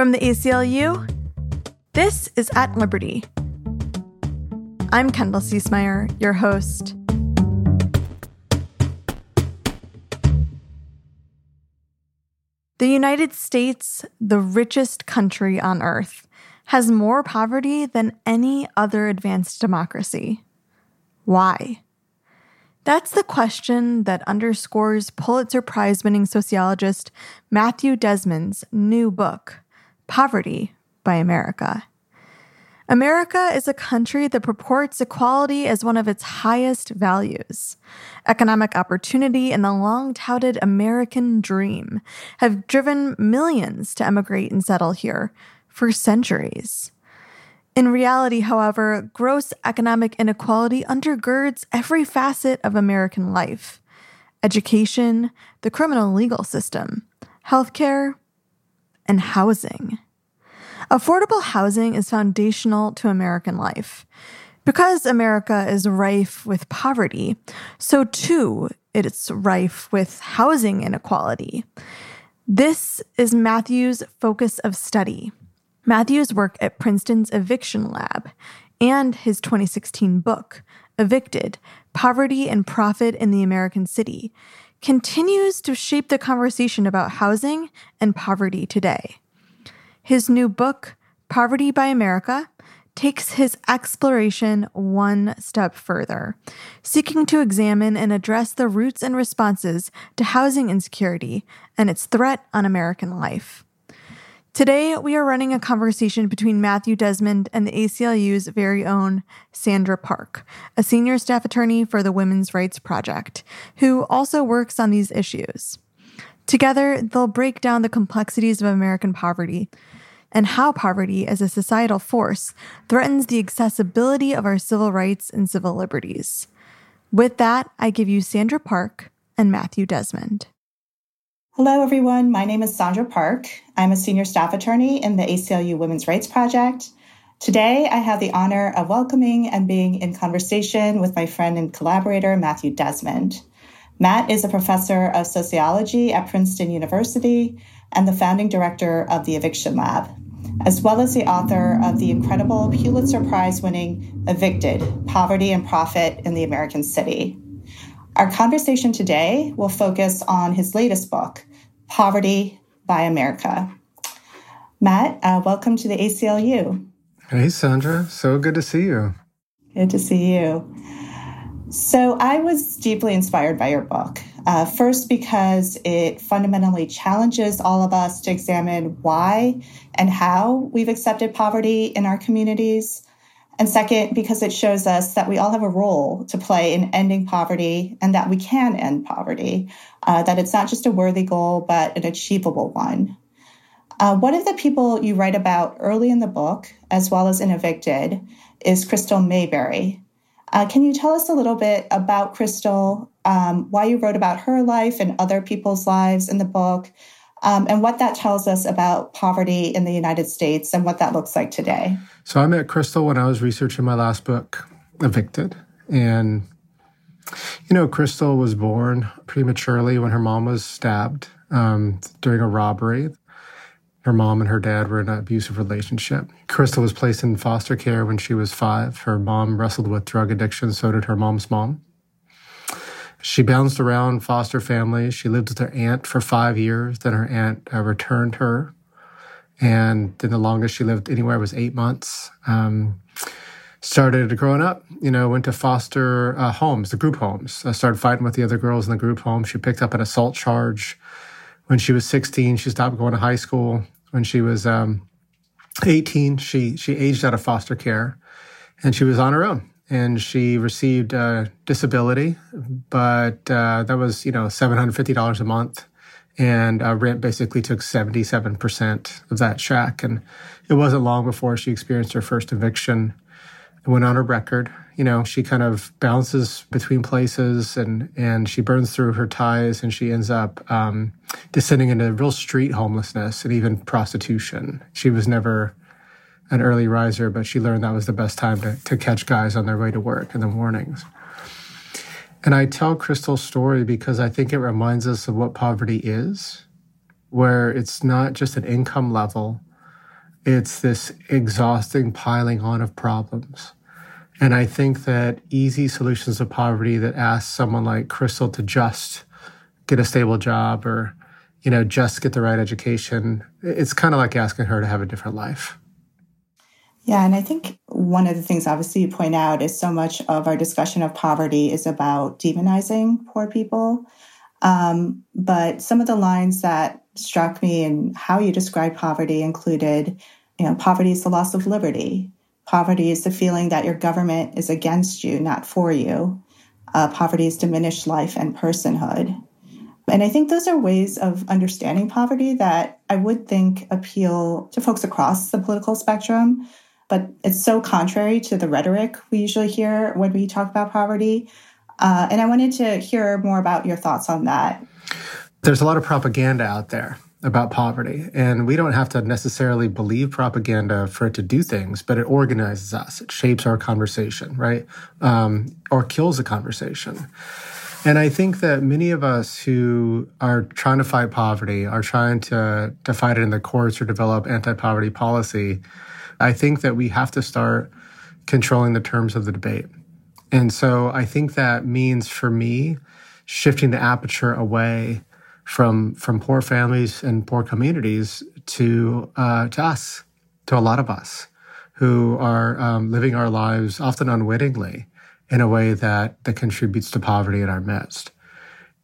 From the ACLU, this is At Liberty. I'm Kendall Ciesemier, your host. The United States, the richest country on earth, has more poverty than any other advanced democracy. Why? That's the question that underscores Pulitzer Prize winning sociologist Matthew Desmond's new book, Poverty by America. America is a country that purports equality as one of its highest values. Economic opportunity and the long touted American dream have driven millions to emigrate and settle here for centuries. In reality, however, gross economic inequality undergirds every facet of American life education, the criminal legal system, healthcare, and housing. Affordable housing is foundational to American life. Because America is rife with poverty, so too it's rife with housing inequality. This is Matthew's focus of study. Matthew's work at Princeton's Eviction Lab and his 2016 book, Evicted Poverty and Profit in the American City, continues to shape the conversation about housing and poverty today. His new book, Poverty by America, takes his exploration one step further, seeking to examine and address the roots and responses to housing insecurity and its threat on American life. Today, we are running a conversation between Matthew Desmond and the ACLU's very own Sandra Park, a senior staff attorney for the Women's Rights Project, who also works on these issues. Together, they'll break down the complexities of American poverty and how poverty as a societal force threatens the accessibility of our civil rights and civil liberties. With that, I give you Sandra Park and Matthew Desmond. Hello, everyone. My name is Sandra Park. I'm a senior staff attorney in the ACLU Women's Rights Project. Today, I have the honor of welcoming and being in conversation with my friend and collaborator, Matthew Desmond. Matt is a professor of sociology at Princeton University and the founding director of the Eviction Lab, as well as the author of the incredible Pulitzer Prize winning Evicted Poverty and Profit in the American City. Our conversation today will focus on his latest book, Poverty by America. Matt, uh, welcome to the ACLU. Hey, Sandra. So good to see you. Good to see you. So, I was deeply inspired by your book. Uh, first, because it fundamentally challenges all of us to examine why and how we've accepted poverty in our communities. And second, because it shows us that we all have a role to play in ending poverty and that we can end poverty, uh, that it's not just a worthy goal, but an achievable one. Uh, one of the people you write about early in the book, as well as in Evicted, is Crystal Mayberry. Uh, can you tell us a little bit about Crystal, um, why you wrote about her life and other people's lives in the book, um, and what that tells us about poverty in the United States and what that looks like today? So I met Crystal when I was researching my last book, Evicted. And, you know, Crystal was born prematurely when her mom was stabbed um, during a robbery. Her mom and her dad were in an abusive relationship. Crystal was placed in foster care when she was five. Her mom wrestled with drug addiction, so did her mom's mom. She bounced around foster families. She lived with her aunt for five years. Then her aunt uh, returned her. And then the longest she lived anywhere was eight months. Um, started growing up, you know, went to foster uh, homes, the group homes. I started fighting with the other girls in the group home. She picked up an assault charge when she was 16, she stopped going to high school. When she was um, 18, she she aged out of foster care, and she was on her own. And she received uh, disability, but uh, that was you know seven hundred fifty dollars a month, and uh, rent basically took seventy seven percent of that shack. And it wasn't long before she experienced her first eviction. It went on her record you know, she kind of bounces between places and and she burns through her ties and she ends up um, descending into real street homelessness and even prostitution. She was never an early riser, but she learned that was the best time to, to catch guys on their way to work in the mornings. And I tell Crystal's story because I think it reminds us of what poverty is, where it's not just an income level, It's this exhausting piling on of problems. And I think that easy solutions to poverty that ask someone like Crystal to just get a stable job or, you know, just get the right education, it's kind of like asking her to have a different life. Yeah, and I think one of the things, obviously, you point out is so much of our discussion of poverty is about demonizing poor people. Um, but some of the lines that struck me and how you describe poverty included, you know, poverty is the loss of liberty. Poverty is the feeling that your government is against you, not for you. Uh, poverty is diminished life and personhood. And I think those are ways of understanding poverty that I would think appeal to folks across the political spectrum. But it's so contrary to the rhetoric we usually hear when we talk about poverty. Uh, and I wanted to hear more about your thoughts on that. There's a lot of propaganda out there about poverty. And we don't have to necessarily believe propaganda for it to do things, but it organizes us. It shapes our conversation, right? Um, or kills the conversation. And I think that many of us who are trying to fight poverty, are trying to, to fight it in the courts or develop anti poverty policy, I think that we have to start controlling the terms of the debate. And so I think that means for me, shifting the aperture away from from poor families and poor communities to uh, to us, to a lot of us who are um, living our lives often unwittingly in a way that that contributes to poverty in our midst.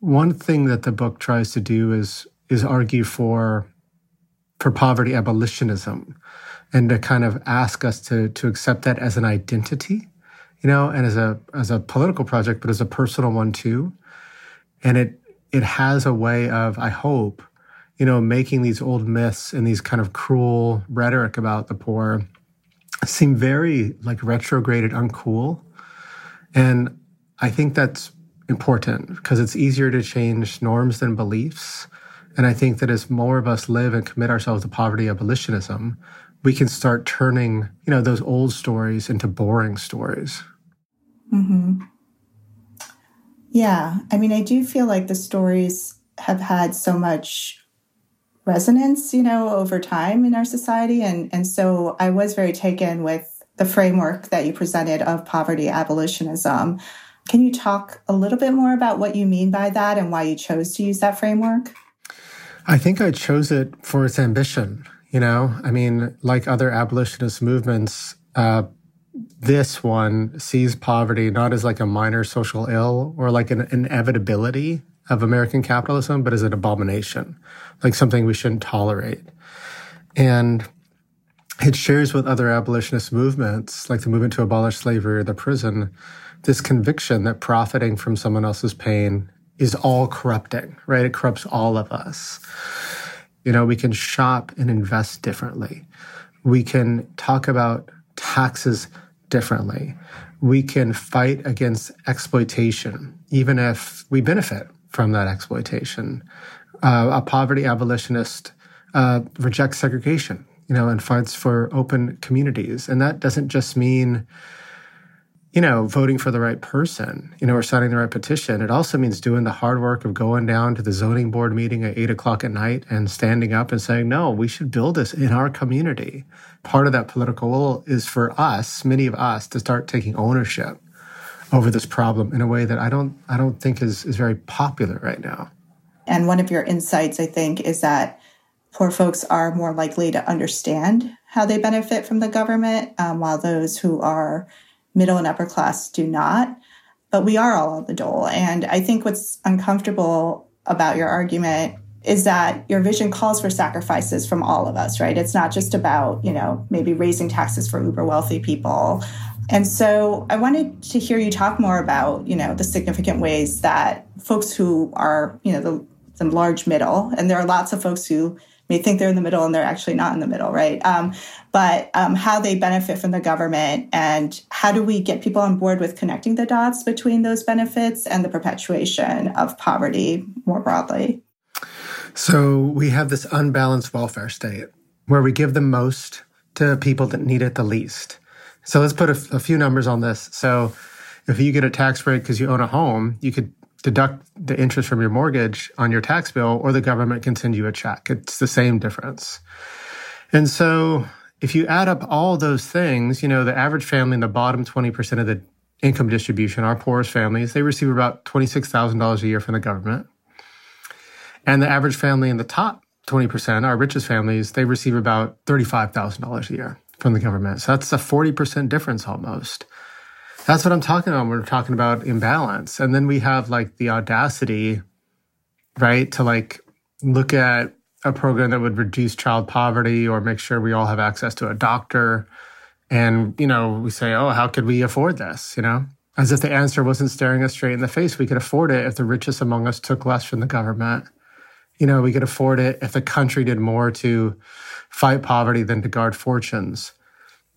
One thing that the book tries to do is is argue for for poverty abolitionism and to kind of ask us to to accept that as an identity you know and as a as a political project but as a personal one too and it it has a way of, I hope, you know, making these old myths and these kind of cruel rhetoric about the poor seem very like retrograded, uncool. And I think that's important because it's easier to change norms than beliefs. And I think that as more of us live and commit ourselves to poverty abolitionism, we can start turning, you know, those old stories into boring stories. Mm-hmm. Yeah. I mean, I do feel like the stories have had so much resonance, you know, over time in our society. And, and so I was very taken with the framework that you presented of poverty abolitionism. Can you talk a little bit more about what you mean by that and why you chose to use that framework? I think I chose it for its ambition. You know, I mean, like other abolitionist movements, uh, this one sees poverty not as like a minor social ill or like an inevitability of American capitalism, but as an abomination, like something we shouldn't tolerate. And it shares with other abolitionist movements, like the movement to abolish slavery or the prison, this conviction that profiting from someone else's pain is all corrupting, right? It corrupts all of us. You know, we can shop and invest differently. We can talk about taxes differently. We can fight against exploitation, even if we benefit from that exploitation. Uh, a poverty abolitionist uh, rejects segregation, you know, and fights for open communities. And that doesn't just mean you know, voting for the right person, you know, or signing the right petition. It also means doing the hard work of going down to the zoning board meeting at eight o'clock at night and standing up and saying, no, we should build this in our community. Part of that political will is for us, many of us, to start taking ownership over this problem in a way that I don't, I don't think is, is very popular right now. And one of your insights, I think, is that poor folks are more likely to understand how they benefit from the government, um, while those who are middle and upper class do not. But we are all on the dole. And I think what's uncomfortable about your argument is that your vision calls for sacrifices from all of us, right? It's not just about, you know, maybe raising taxes for uber wealthy people. And so I wanted to hear you talk more about, you know, the significant ways that folks who are, you know, the, the large middle, and there are lots of folks who may think they're in the middle and they're actually not in the middle, right? Um, but um, how they benefit from the government and how do we get people on board with connecting the dots between those benefits and the perpetuation of poverty more broadly? So we have this unbalanced welfare state where we give the most to people that need it the least. So let's put a, a few numbers on this. So if you get a tax break because you own a home, you could deduct the interest from your mortgage on your tax bill, or the government can send you a check. It's the same difference. And so if you add up all those things, you know, the average family in the bottom 20% of the income distribution, our poorest families, they receive about $26,000 a year from the government. And the average family in the top 20%, our richest families, they receive about $35,000 a year from the government. So that's a 40% difference almost. That's what I'm talking about. We're talking about imbalance. And then we have like the audacity, right, to like look at a program that would reduce child poverty or make sure we all have access to a doctor. And, you know, we say, oh, how could we afford this? You know, as if the answer wasn't staring us straight in the face. We could afford it if the richest among us took less from the government. You know, we could afford it if the country did more to fight poverty than to guard fortunes.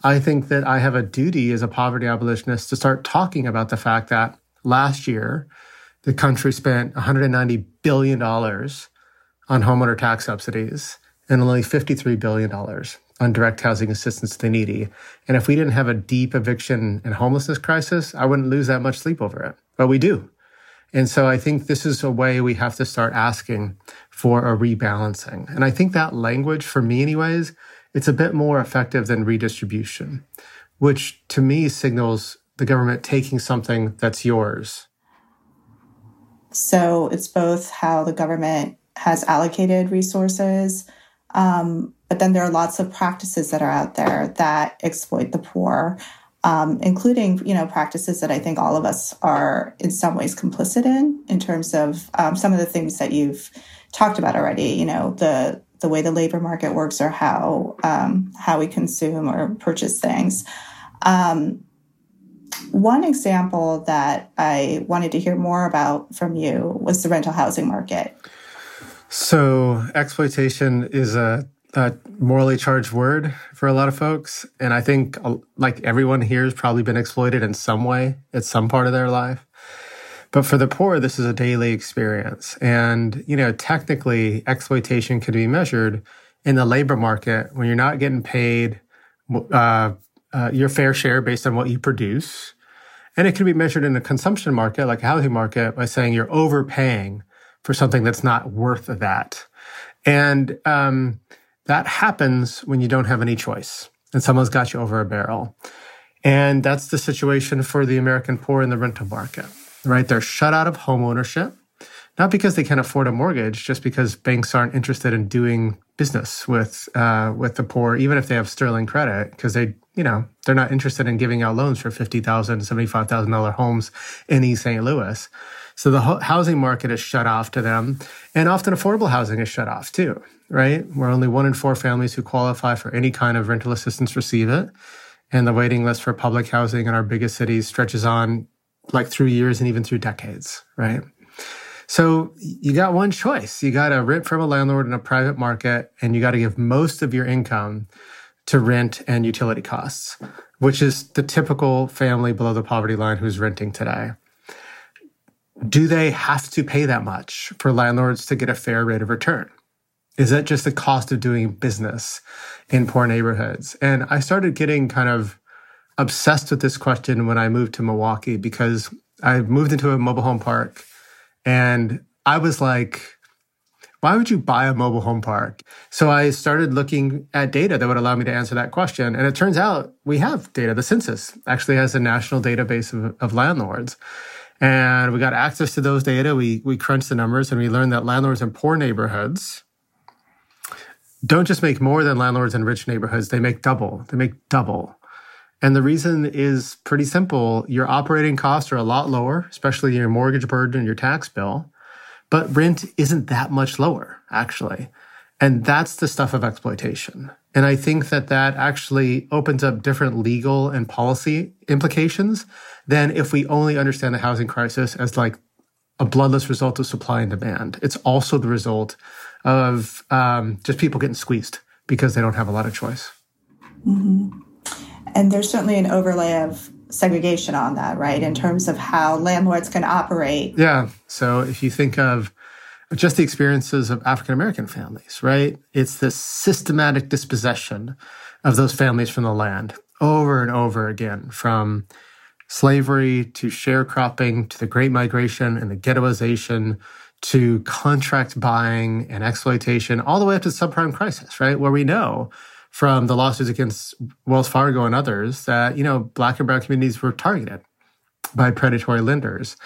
I think that I have a duty as a poverty abolitionist to start talking about the fact that last year, the country spent $190 billion on homeowner tax subsidies and only $53 billion on direct housing assistance to the needy. And if we didn't have a deep eviction and homelessness crisis, I wouldn't lose that much sleep over it. But we do. And so I think this is a way we have to start asking for a rebalancing. And I think that language, for me, anyways, it's a bit more effective than redistribution, which to me signals the government taking something that's yours. So it's both how the government has allocated resources, um, but then there are lots of practices that are out there that exploit the poor, um, including you know practices that I think all of us are in some ways complicit in, in terms of um, some of the things that you've talked about already. You know the the way the labor market works or how um, how we consume or purchase things. Um, one example that I wanted to hear more about from you was the rental housing market. So, exploitation is a, a morally charged word for a lot of folks. And I think, uh, like everyone here, has probably been exploited in some way at some part of their life. But for the poor, this is a daily experience. And, you know, technically, exploitation can be measured in the labor market when you're not getting paid uh, uh, your fair share based on what you produce. And it can be measured in a consumption market, like a housing market, by saying you're overpaying for something that's not worth that. And um, that happens when you don't have any choice and someone's got you over a barrel. And that's the situation for the American poor in the rental market right? They're shut out of home ownership, not because they can't afford a mortgage, just because banks aren't interested in doing business with uh, with the poor, even if they have sterling credit, because they, you know, they're not interested in giving out loans for fifty thousand, seventy five thousand dollar homes in East St. Louis. So the housing market is shut off to them, and often affordable housing is shut off too, right? Where only one in four families who qualify for any kind of rental assistance receive it. And the waiting list for public housing in our biggest cities stretches on like through years and even through decades, right? So you got one choice. You got to rent from a landlord in a private market and you got to give most of your income to rent and utility costs, which is the typical family below the poverty line who's renting today. Do they have to pay that much for landlords to get a fair rate of return? Is that just the cost of doing business in poor neighborhoods? And I started getting kind of obsessed with this question when I moved to Milwaukee because I moved into a mobile home park and I was like, why would you buy a mobile home park? So I started looking at data that would allow me to answer that question. And it turns out we have data. The census actually has a national database of, of landlords. And we got access to those data. We, we crunched the numbers and we learned that landlords in poor neighborhoods don't just make more than landlords in rich neighborhoods. They make double. They make double. And the reason is pretty simple. Your operating costs are a lot lower, especially your mortgage burden and your tax bill. But rent isn't that much lower, actually. And that's the stuff of exploitation. And I think that that actually opens up different legal and policy implications than if we only understand the housing crisis as like a bloodless result of supply and demand. It's also the result of um, just people getting squeezed because they don't have a lot of choice. Mm-hmm. And there's certainly an overlay of segregation on that, right? In terms of how landlords can operate. Yeah. So if you think of just the experiences of African American families, right? It's this systematic dispossession of those families from the land over and over again, from slavery to sharecropping to the Great Migration and the ghettoization to contract buying and exploitation, all the way up to the subprime crisis, right? Where we know from the lawsuits against Wells Fargo and others that, you know, black and brown communities were targeted by predatory lenders.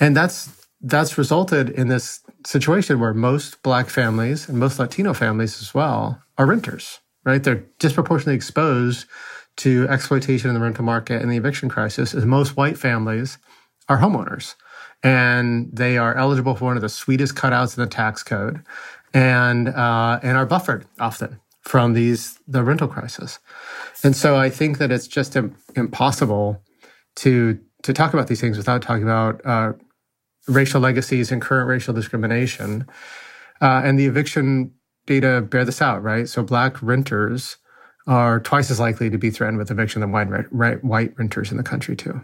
And that's that's resulted in this situation where most black families and most Latino families as well are renters, right? They're disproportionately exposed to exploitation in the rental market and the eviction crisis as most white families are homeowners and they are eligible for one of the sweetest cutouts in the tax code and uh, and are buffered often from these the rental crisis. And so I think that it's just impossible to to talk about these things without talking about uh, racial legacies and current racial discrimination. Uh, and the eviction data bear this out, right? So black renters are twice as likely to be threatened with eviction than white, white renters in the country too.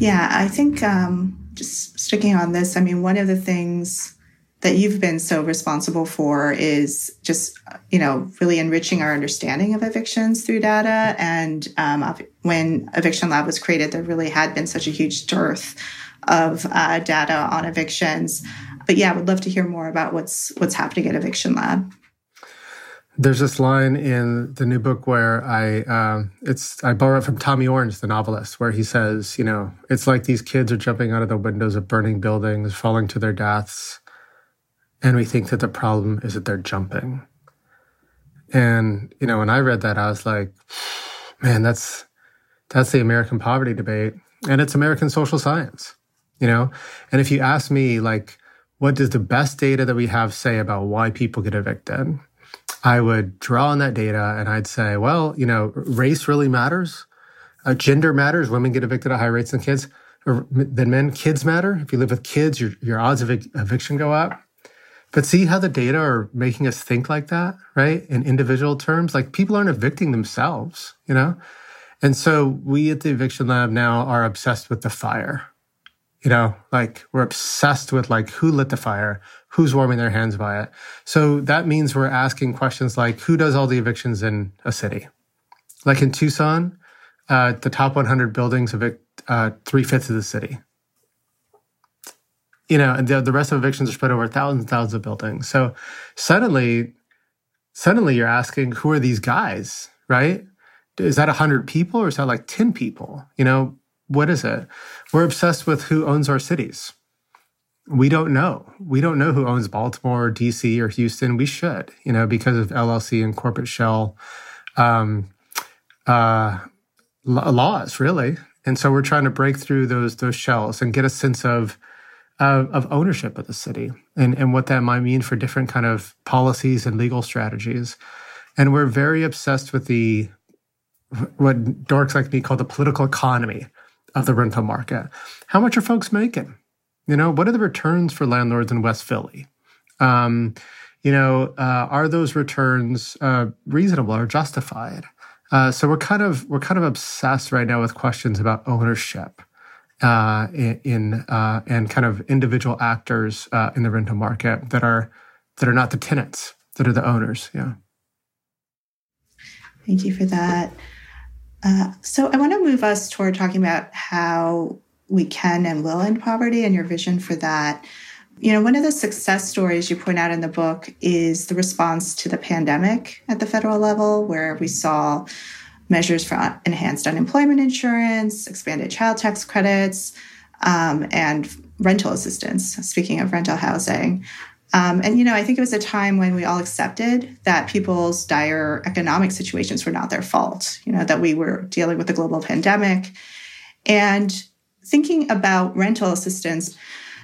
Yeah, I think um, just sticking on this, I mean, one of the things that you've been so responsible for is just you know really enriching our understanding of evictions through data. And um, when eviction lab was created there really had been such a huge dearth of uh, data on evictions. But yeah I would love to hear more about what's what's happening at eviction lab. There's this line in the new book where I um, it's I borrow it from Tommy Orange, the novelist, where he says, you know, it's like these kids are jumping out of the windows of burning buildings, falling to their deaths, and we think that the problem is that they're jumping. And, you know, when I read that, I was like, man, that's, that's the American poverty debate. And it's American social science, you know? And if you ask me, like, what does the best data that we have say about why people get evicted? I would draw on that data and I'd say, well, you know, race really matters. Uh, gender matters. Women get evicted at higher rates than kids, or than men. Kids matter. If you live with kids, your, your odds of eviction go up. But see how the data are making us think like that, right? In individual terms, like people aren't evicting themselves, you know? And so we at the eviction lab now are obsessed with the fire. You know, like we're obsessed with like who lit the fire, who's warming their hands by it. So that means we're asking questions like who does all the evictions in a city? Like in Tucson, uh, the top 100 buildings evict uh, three fifths of the city you know, and the, the rest of evictions are spread over thousands and thousands of buildings. So suddenly, suddenly you're asking, who are these guys, right? Is that 100 people or is that like 10 people? You know, what is it? We're obsessed with who owns our cities. We don't know. We don't know who owns Baltimore, or DC, or Houston. We should, you know, because of LLC and corporate shell um, uh, laws, really. And so we're trying to break through those those shells and get a sense of of, ownership of the city and, and what that might mean for different kind of policies and legal strategies. And we're very obsessed with the what dorks like me call the political economy of the rental market. How much are folks making? You know, what are the returns for landlords in West Philly? Um, you know, uh, are those returns uh, reasonable or justified? Uh, so we're kind of we're kind of obsessed right now with questions about ownership uh, in, uh, and kind of individual actors uh, in the rental market that are that are not the tenants, that are the owners. Yeah. Thank you for that. Uh, so I want to move us toward talking about how we can and will end poverty and your vision for that. You know, one of the success stories you point out in the book is the response to the pandemic at the federal level, where we saw measures for enhanced unemployment insurance, expanded child tax credits, um, and rental assistance. Speaking of rental housing. Um, and, you know, I think it was a time when we all accepted that people's dire economic situations were not their fault, you know, that we were dealing with a global pandemic. And thinking about rental assistance,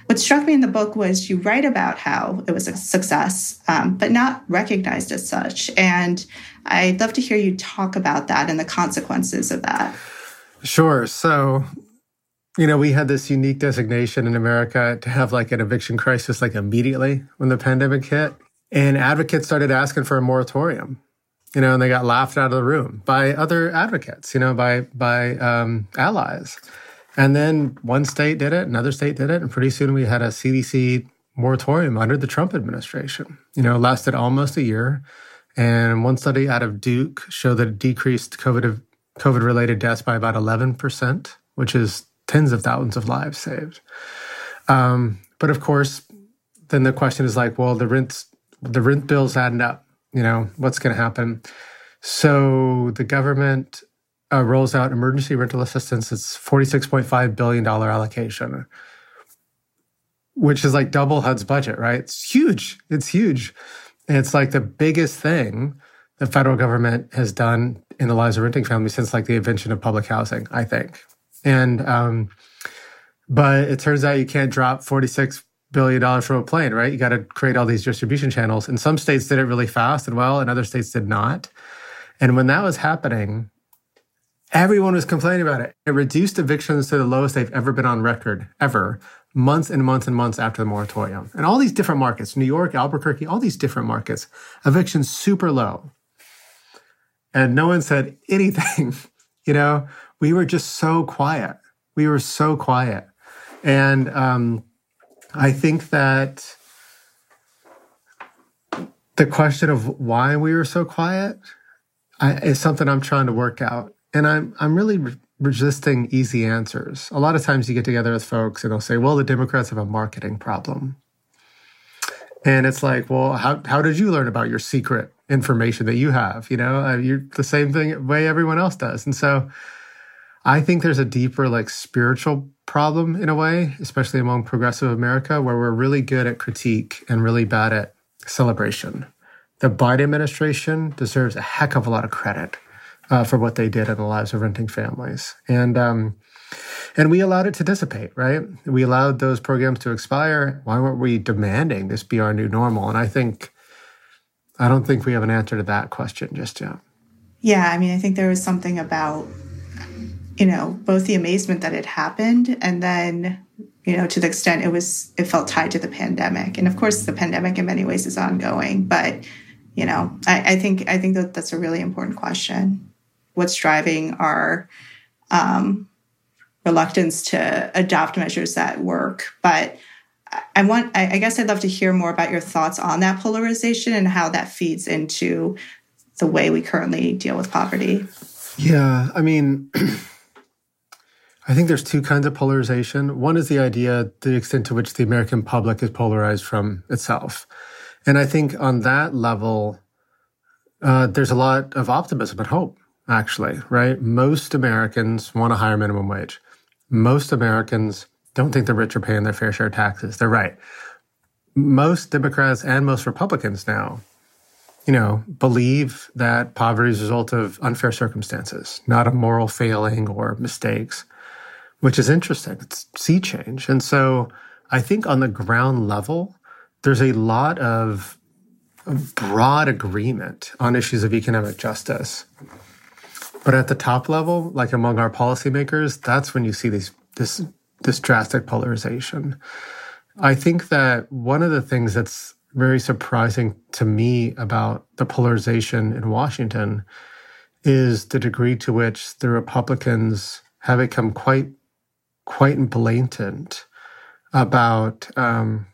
what struck me in the book was you write about how it was a success, um, but not recognized as such. And I'd love to hear you talk about that and the consequences of that. Sure. So, you know, we had this unique designation in America to have like an eviction crisis like immediately when the pandemic hit. And advocates started asking for a moratorium, you know, and they got laughed out of the room by other advocates, you know, by by um, allies. And then one state did it, another state did it, and pretty soon we had a CDC moratorium under the Trump administration. You know, lasted almost a year. And one study out of Duke showed that it decreased COVID COVID related deaths by about 11%, which is tens of thousands of lives saved. Um, but of course, then the question is like, well, the rent the rent bills adding up. You know, what's going to happen? So the government uh, rolls out emergency rental assistance. It's $46.5 billion allocation, which is like double HUD's budget, right? It's huge. It's huge. And it's like the biggest thing the federal government has done in the lives of renting families since like the invention of public housing, I think. And, um, but it turns out you can't drop 46 billion dollars from a plane, right? You got to create all these distribution channels. And some states did it really fast and well, and other states did not. And when that was happening, everyone was complaining about it. It reduced evictions to the lowest they've ever been on record, ever, months and months and months after the moratorium. And all these different markets, New York, Albuquerque, all these different markets, evictions super low. And no one said anything. you know, we were just so quiet. We were so quiet. And um, I think that the question of why we were so quiet I, is something I'm trying to work out. And I'm, I'm really re- resisting easy answers. A lot of times you get together with folks and they'll say, well, the Democrats have a marketing problem. And it's like, well, how, how did you learn about your secret information that you have? You know, uh, you're the same thing way everyone else does. And so I think there's a deeper, like, spiritual problem in a way, especially among progressive America, where we're really good at critique and really bad at celebration. The Biden administration deserves a heck of a lot of credit uh, for what they did in the lives of renting families, and um, and we allowed it to dissipate. Right? We allowed those programs to expire. Why weren't we demanding this be our new normal? And I think I don't think we have an answer to that question just yet. Yeah, I mean, I think there was something about you know both the amazement that it happened and then you know to the extent it was it felt tied to the pandemic and of course the pandemic in many ways is ongoing but you know i, I think i think that that's a really important question what's driving our um, reluctance to adopt measures that work but i want I, guess i'd love to hear more about your thoughts on that polarization and how that feeds into the way we currently deal with poverty yeah i mean I think there's two kinds of polarization. One is the idea, the extent to which the American public is polarized from itself. And I think on that level, uh, there's a lot of optimism and hope, actually, right? Most Americans want a higher minimum wage. Most Americans don't think the rich are paying their fair share of taxes. They're right. Most Democrats and most Republicans now, you know, believe that poverty is a result of unfair circumstances, not a moral failing or mistakes which is interesting. It's sea change. And so I think on the ground level, there's a lot of broad agreement on issues of economic justice. But at the top level, like among our policymakers, that's when you see these, this, this drastic polarization. I think that one of the things that's very surprising to me about the polarization in Washington is the degree to which the Republicans have become quite quite blatant about um,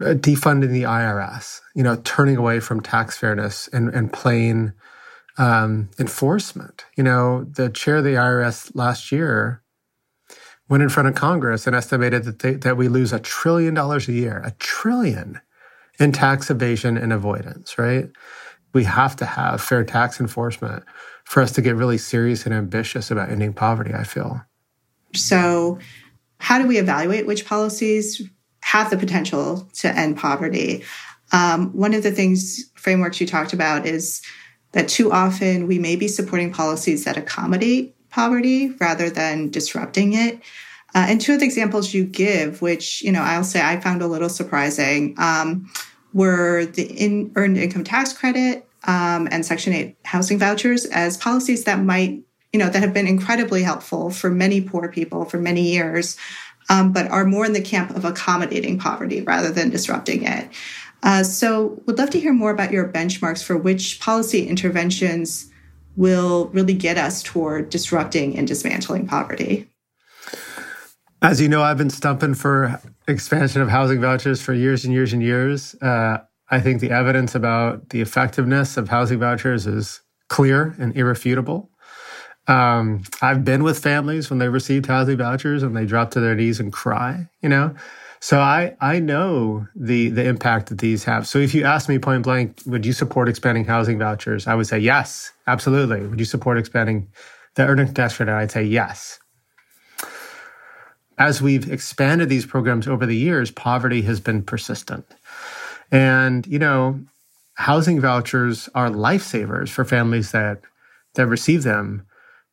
defunding the IRS, you know, turning away from tax fairness and, and plain um, enforcement. You know, the chair of the IRS last year went in front of Congress and estimated that they, that we lose a trillion dollars a year, a trillion in tax evasion and avoidance, right? We have to have fair tax enforcement for us to get really serious and ambitious about ending poverty, I feel. So, how do we evaluate which policies have the potential to end poverty? Um, one of the things, frameworks you talked about is that too often we may be supporting policies that accommodate poverty rather than disrupting it. Uh, and two of the examples you give, which you know I'll say I found a little surprising, um, were the in, earned income tax credit um, and Section 8 housing vouchers as policies that might you know, that have been incredibly helpful for many poor people for many years, um, but are more in the camp of accommodating poverty rather than disrupting it. Uh, so, would love to hear more about your benchmarks for which policy interventions will really get us toward disrupting and dismantling poverty. As you know, I've been stumping for expansion of housing vouchers for years and years and years. Uh, I think the evidence about the effectiveness of housing vouchers is clear and irrefutable. Um, I've been with families when they received housing vouchers and they drop to their knees and cry, you know? So I, I know the, the impact that these have. So if you ask me point blank, would you support expanding housing vouchers? I would say yes, absolutely. Would you support expanding the earning tax credit? I'd say yes. As we've expanded these programs over the years, poverty has been persistent. And, you know, housing vouchers are lifesavers for families that, that receive them,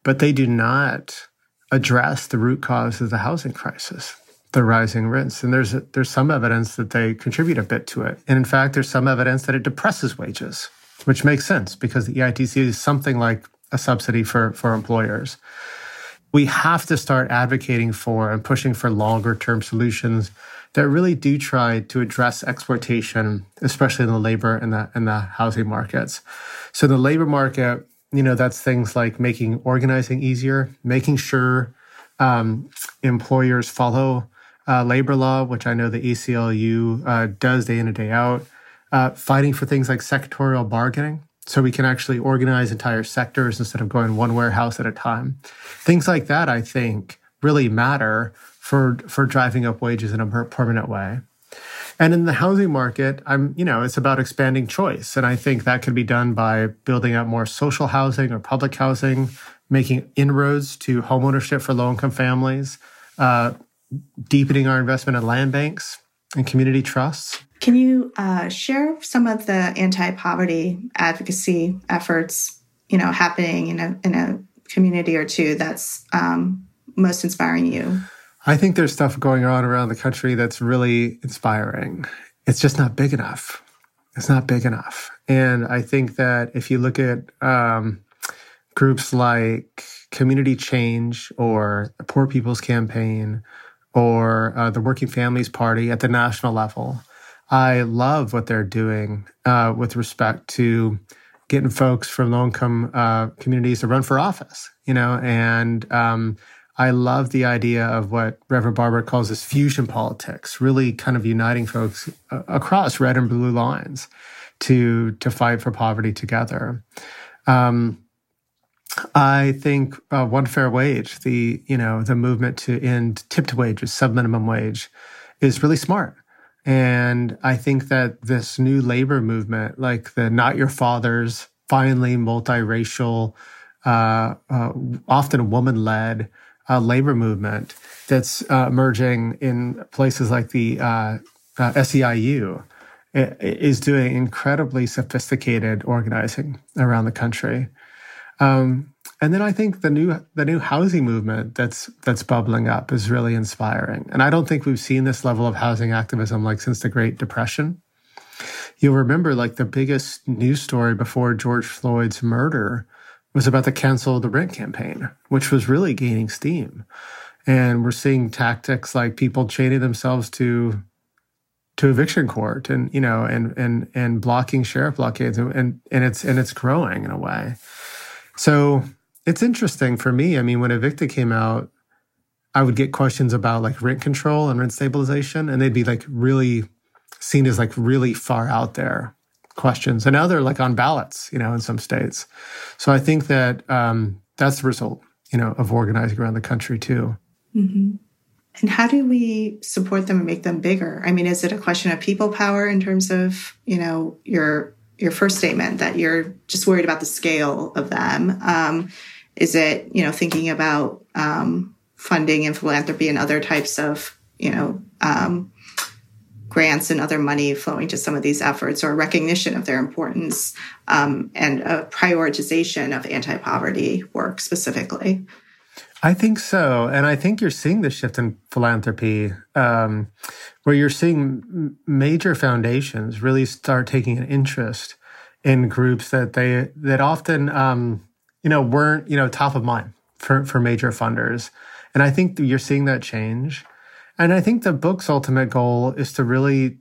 but they do not address the root cause of the housing crisis the rising rents. And there's there's some evidence that they contribute a bit to it. And in fact, there's some evidence that it depresses wages, which makes sense because the EITC is something like a subsidy for, for employers. We have to start advocating for and pushing for longer term solutions that really do try to address exploitation, especially in the labor and the and the housing markets. So the labor market, you know, that's things like making organizing easier, making sure um, employers follow uh, labor law, which I know the ACLU uh, does day in and day out, uh, fighting for things like sectorial bargaining. So we can actually organize entire sectors instead of going one warehouse at a time. Things like that, I think, really matter for, for driving up wages in a permanent way. And in the housing market, I'm, you know, it's about expanding choice. And I think that could be done by building out more social housing or public housing, making inroads to homeownership for low income families, uh, deepening our investment in land banks and community trusts. Can you uh, share some of the anti-poverty advocacy efforts, you know, happening in a in a community or two that's um, most inspiring you? I think there's stuff going on around the country that's really inspiring. It's just not big enough. It's not big enough, and I think that if you look at um, groups like Community Change or Poor People's Campaign or uh, the Working Families Party at the national level. I love what they're doing uh, with respect to getting folks from low income uh, communities to run for office, you know, and um, I love the idea of what Reverend Barber calls this fusion politics, really kind of uniting folks uh, across red and blue lines to to fight for poverty together. Um, I think uh, one fair wage, the you know the movement to end tipped wages, sub minimum wage, is really smart. And I think that this new labor movement, like the Not Your Father's, finally multiracial, uh, uh, often woman led uh, labor movement that's uh, emerging in places like the uh, SEIU, is doing incredibly sophisticated organizing around the country. Um, and then I think the new the new housing movement that's that's bubbling up is really inspiring. And I don't think we've seen this level of housing activism like since the Great Depression. You'll remember like the biggest news story before George Floyd's murder was about the cancel the rent campaign, which was really gaining steam. And we're seeing tactics like people chaining themselves to to eviction court and you know and and and blocking sheriff blockades and and, and it's and it's growing in a way. So it's interesting for me. I mean, when Evicted came out, I would get questions about like rent control and rent stabilization, and they'd be like really seen as like really far out there questions. And now they're like on ballots, you know, in some states. So I think that um, that's the result, you know, of organizing around the country too. Mm-hmm. And how do we support them and make them bigger? I mean, is it a question of people power in terms of, you know, your your first statement that you're just worried about the scale of them. Um, is it you know thinking about um, funding and philanthropy and other types of you know um, grants and other money flowing to some of these efforts or recognition of their importance um, and a prioritization of anti-poverty work specifically I think so. And I think you're seeing the shift in philanthropy um, where you're seeing major foundations really start taking an interest in groups that they, that often, um, you know, weren't, you know, top of mind for, for major funders. And I think you're seeing that change. And I think the book's ultimate goal is to really,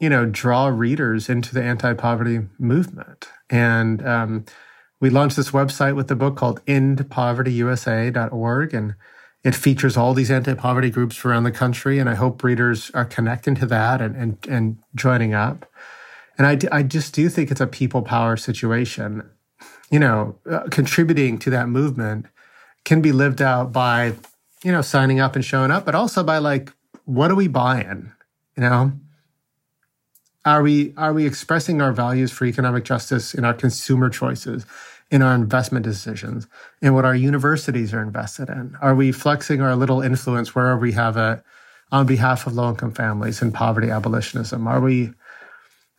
you know, draw readers into the anti poverty movement. And, um, we launched this website with the book called endpovertyusa.org and it features all these anti-poverty groups around the country and i hope readers are connecting to that and, and, and joining up. And I, I just do think it's a people power situation. You know uh, contributing to that movement can be lived out by you know signing up and showing up but also by like what are we buying? You know, are we are we expressing our values for economic justice in our consumer choices, in our investment decisions, in what our universities are invested in? Are we flexing our little influence wherever we have it on behalf of low income families and poverty abolitionism? Are we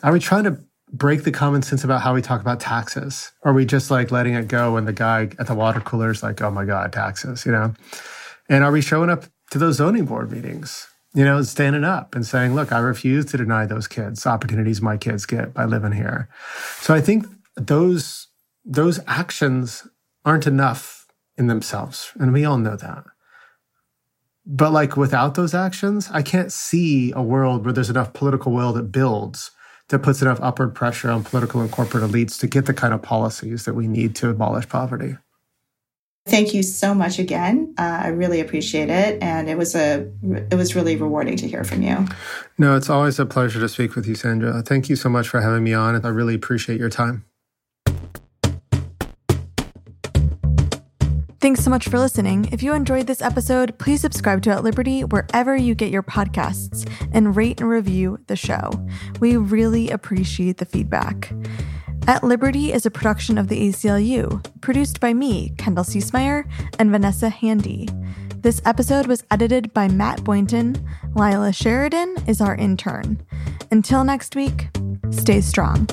are we trying to break the common sense about how we talk about taxes? Are we just like letting it go when the guy at the water cooler is like, oh my God, taxes, you know? And are we showing up to those zoning board meetings, you know, standing up and saying, look, I refuse to deny those kids opportunities my kids get by living here. So I think those those actions aren't enough in themselves. And we all know that. But like without those actions, I can't see a world where there's enough political will that builds that puts enough upward pressure on political and corporate elites to get the kind of policies that we need to abolish poverty. Thank you so much again. Uh, I really appreciate it, and it was a it was really rewarding to hear from you. No, it's always a pleasure to speak with you, Sandra. Thank you so much for having me on. I really appreciate your time. Thanks so much for listening. If you enjoyed this episode, please subscribe to At Liberty wherever you get your podcasts and rate and review the show. We really appreciate the feedback. At Liberty is a production of the ACLU, produced by me, Kendall Ciesemier, and Vanessa Handy. This episode was edited by Matt Boynton. Lila Sheridan is our intern. Until next week, stay strong.